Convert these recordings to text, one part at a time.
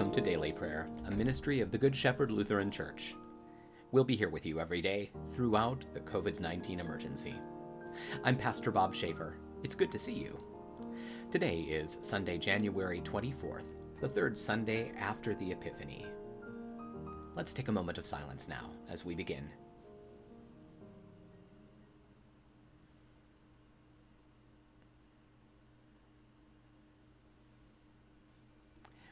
Welcome to Daily Prayer, a ministry of the Good Shepherd Lutheran Church. We'll be here with you every day throughout the COVID 19 emergency. I'm Pastor Bob Schaefer. It's good to see you. Today is Sunday, January 24th, the third Sunday after the Epiphany. Let's take a moment of silence now as we begin.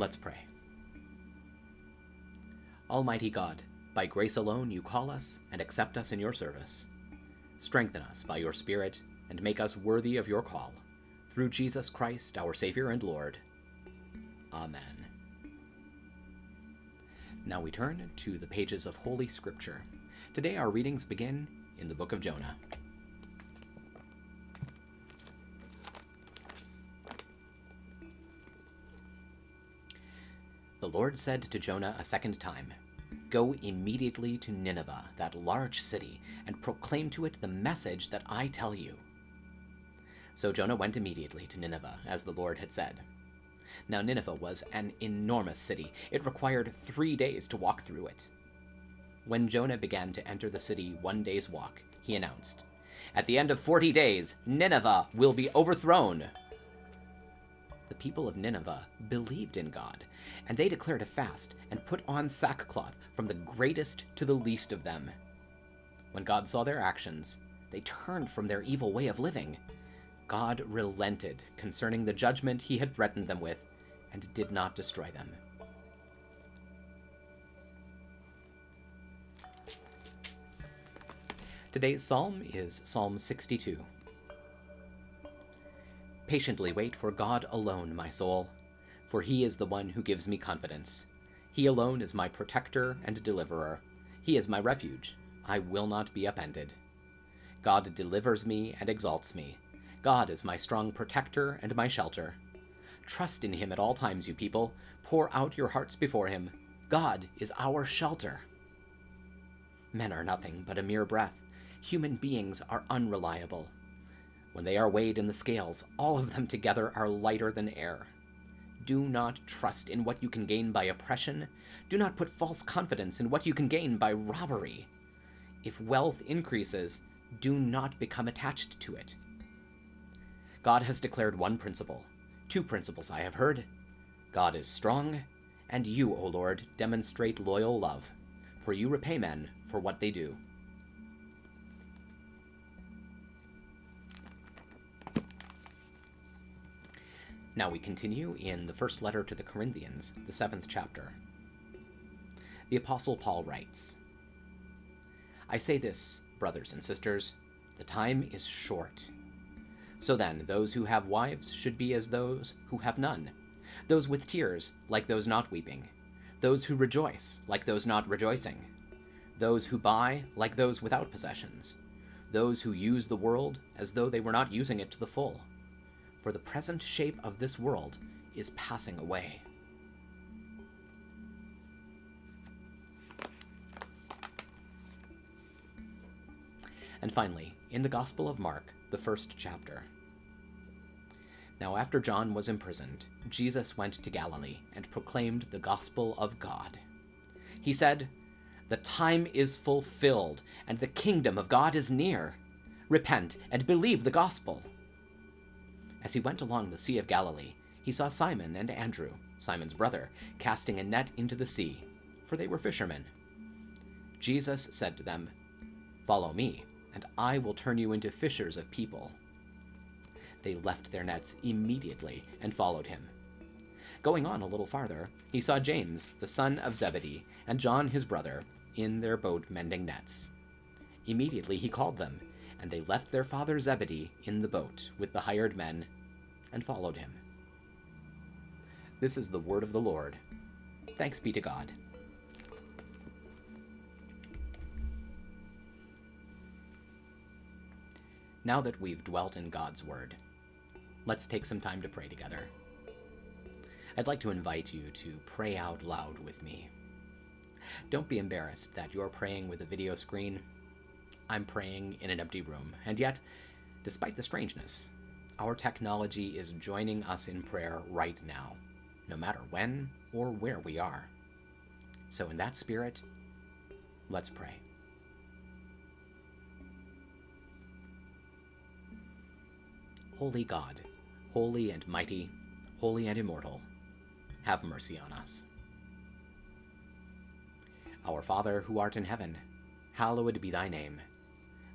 Let's pray. Almighty God, by grace alone you call us and accept us in your service. Strengthen us by your Spirit and make us worthy of your call. Through Jesus Christ, our Savior and Lord. Amen. Now we turn to the pages of Holy Scripture. Today our readings begin in the book of Jonah. Lord said to Jonah a second time, Go immediately to Nineveh, that large city, and proclaim to it the message that I tell you. So Jonah went immediately to Nineveh, as the Lord had said. Now Nineveh was an enormous city. It required three days to walk through it. When Jonah began to enter the city one day's walk, he announced, At the end of forty days, Nineveh will be overthrown the people of Nineveh believed in God, and they declared a fast and put on sackcloth from the greatest to the least of them. When God saw their actions, they turned from their evil way of living. God relented concerning the judgment he had threatened them with and did not destroy them. Today's psalm is Psalm 62. Patiently wait for God alone, my soul, for he is the one who gives me confidence. He alone is my protector and deliverer. He is my refuge. I will not be upended. God delivers me and exalts me. God is my strong protector and my shelter. Trust in him at all times, you people. Pour out your hearts before him. God is our shelter. Men are nothing but a mere breath. Human beings are unreliable. When they are weighed in the scales, all of them together are lighter than air. Do not trust in what you can gain by oppression. Do not put false confidence in what you can gain by robbery. If wealth increases, do not become attached to it. God has declared one principle. Two principles I have heard God is strong, and you, O Lord, demonstrate loyal love, for you repay men for what they do. Now we continue in the first letter to the Corinthians, the seventh chapter. The Apostle Paul writes I say this, brothers and sisters, the time is short. So then, those who have wives should be as those who have none, those with tears, like those not weeping, those who rejoice, like those not rejoicing, those who buy, like those without possessions, those who use the world as though they were not using it to the full for the present shape of this world is passing away. And finally, in the Gospel of Mark, the first chapter. Now, after John was imprisoned, Jesus went to Galilee and proclaimed the gospel of God. He said, The time is fulfilled, and the kingdom of God is near. Repent and believe the gospel. As he went along the Sea of Galilee, he saw Simon and Andrew, Simon's brother, casting a net into the sea, for they were fishermen. Jesus said to them, Follow me, and I will turn you into fishers of people. They left their nets immediately and followed him. Going on a little farther, he saw James, the son of Zebedee, and John his brother, in their boat mending nets. Immediately he called them and they left their father Zebedee in the boat with the hired men and followed him. This is the word of the Lord. Thanks be to God. Now that we've dwelt in God's Word, let's take some time to pray together. I'd like to invite you to pray out loud with me. Don't be embarrassed that you're praying with a video screen. I'm praying in an empty room, and yet, despite the strangeness, our technology is joining us in prayer right now, no matter when or where we are. So, in that spirit, let's pray. Holy God, holy and mighty, holy and immortal, have mercy on us. Our Father, who art in heaven, hallowed be thy name.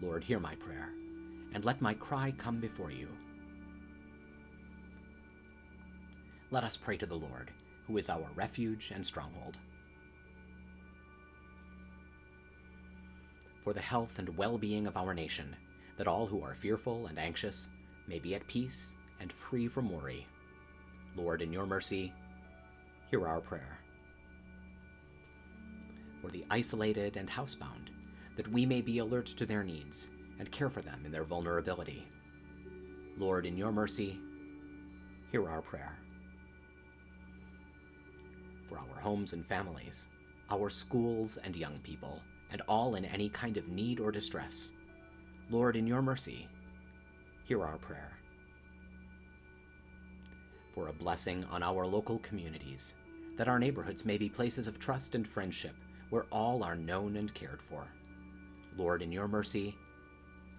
Lord, hear my prayer, and let my cry come before you. Let us pray to the Lord, who is our refuge and stronghold. For the health and well being of our nation, that all who are fearful and anxious may be at peace and free from worry. Lord, in your mercy, hear our prayer. For the isolated and housebound, that we may be alert to their needs and care for them in their vulnerability. Lord, in your mercy, hear our prayer. For our homes and families, our schools and young people, and all in any kind of need or distress, Lord, in your mercy, hear our prayer. For a blessing on our local communities, that our neighborhoods may be places of trust and friendship where all are known and cared for. Lord, in your mercy,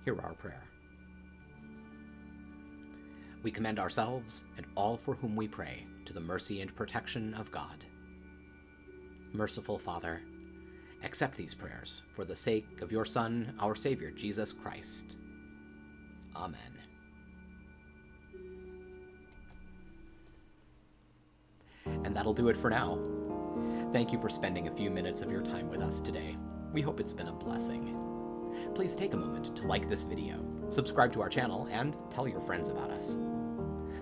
hear our prayer. We commend ourselves and all for whom we pray to the mercy and protection of God. Merciful Father, accept these prayers for the sake of your Son, our Savior, Jesus Christ. Amen. And that'll do it for now. Thank you for spending a few minutes of your time with us today. We hope it's been a blessing. Please take a moment to like this video, subscribe to our channel, and tell your friends about us.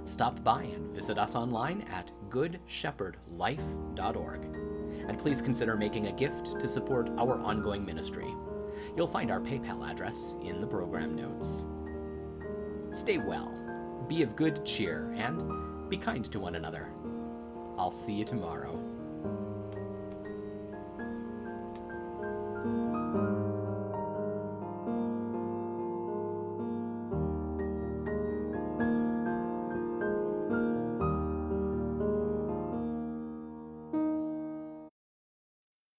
Stop by and visit us online at goodshepherdlife.org. And please consider making a gift to support our ongoing ministry. You'll find our PayPal address in the program notes. Stay well, be of good cheer, and be kind to one another. I'll see you tomorrow.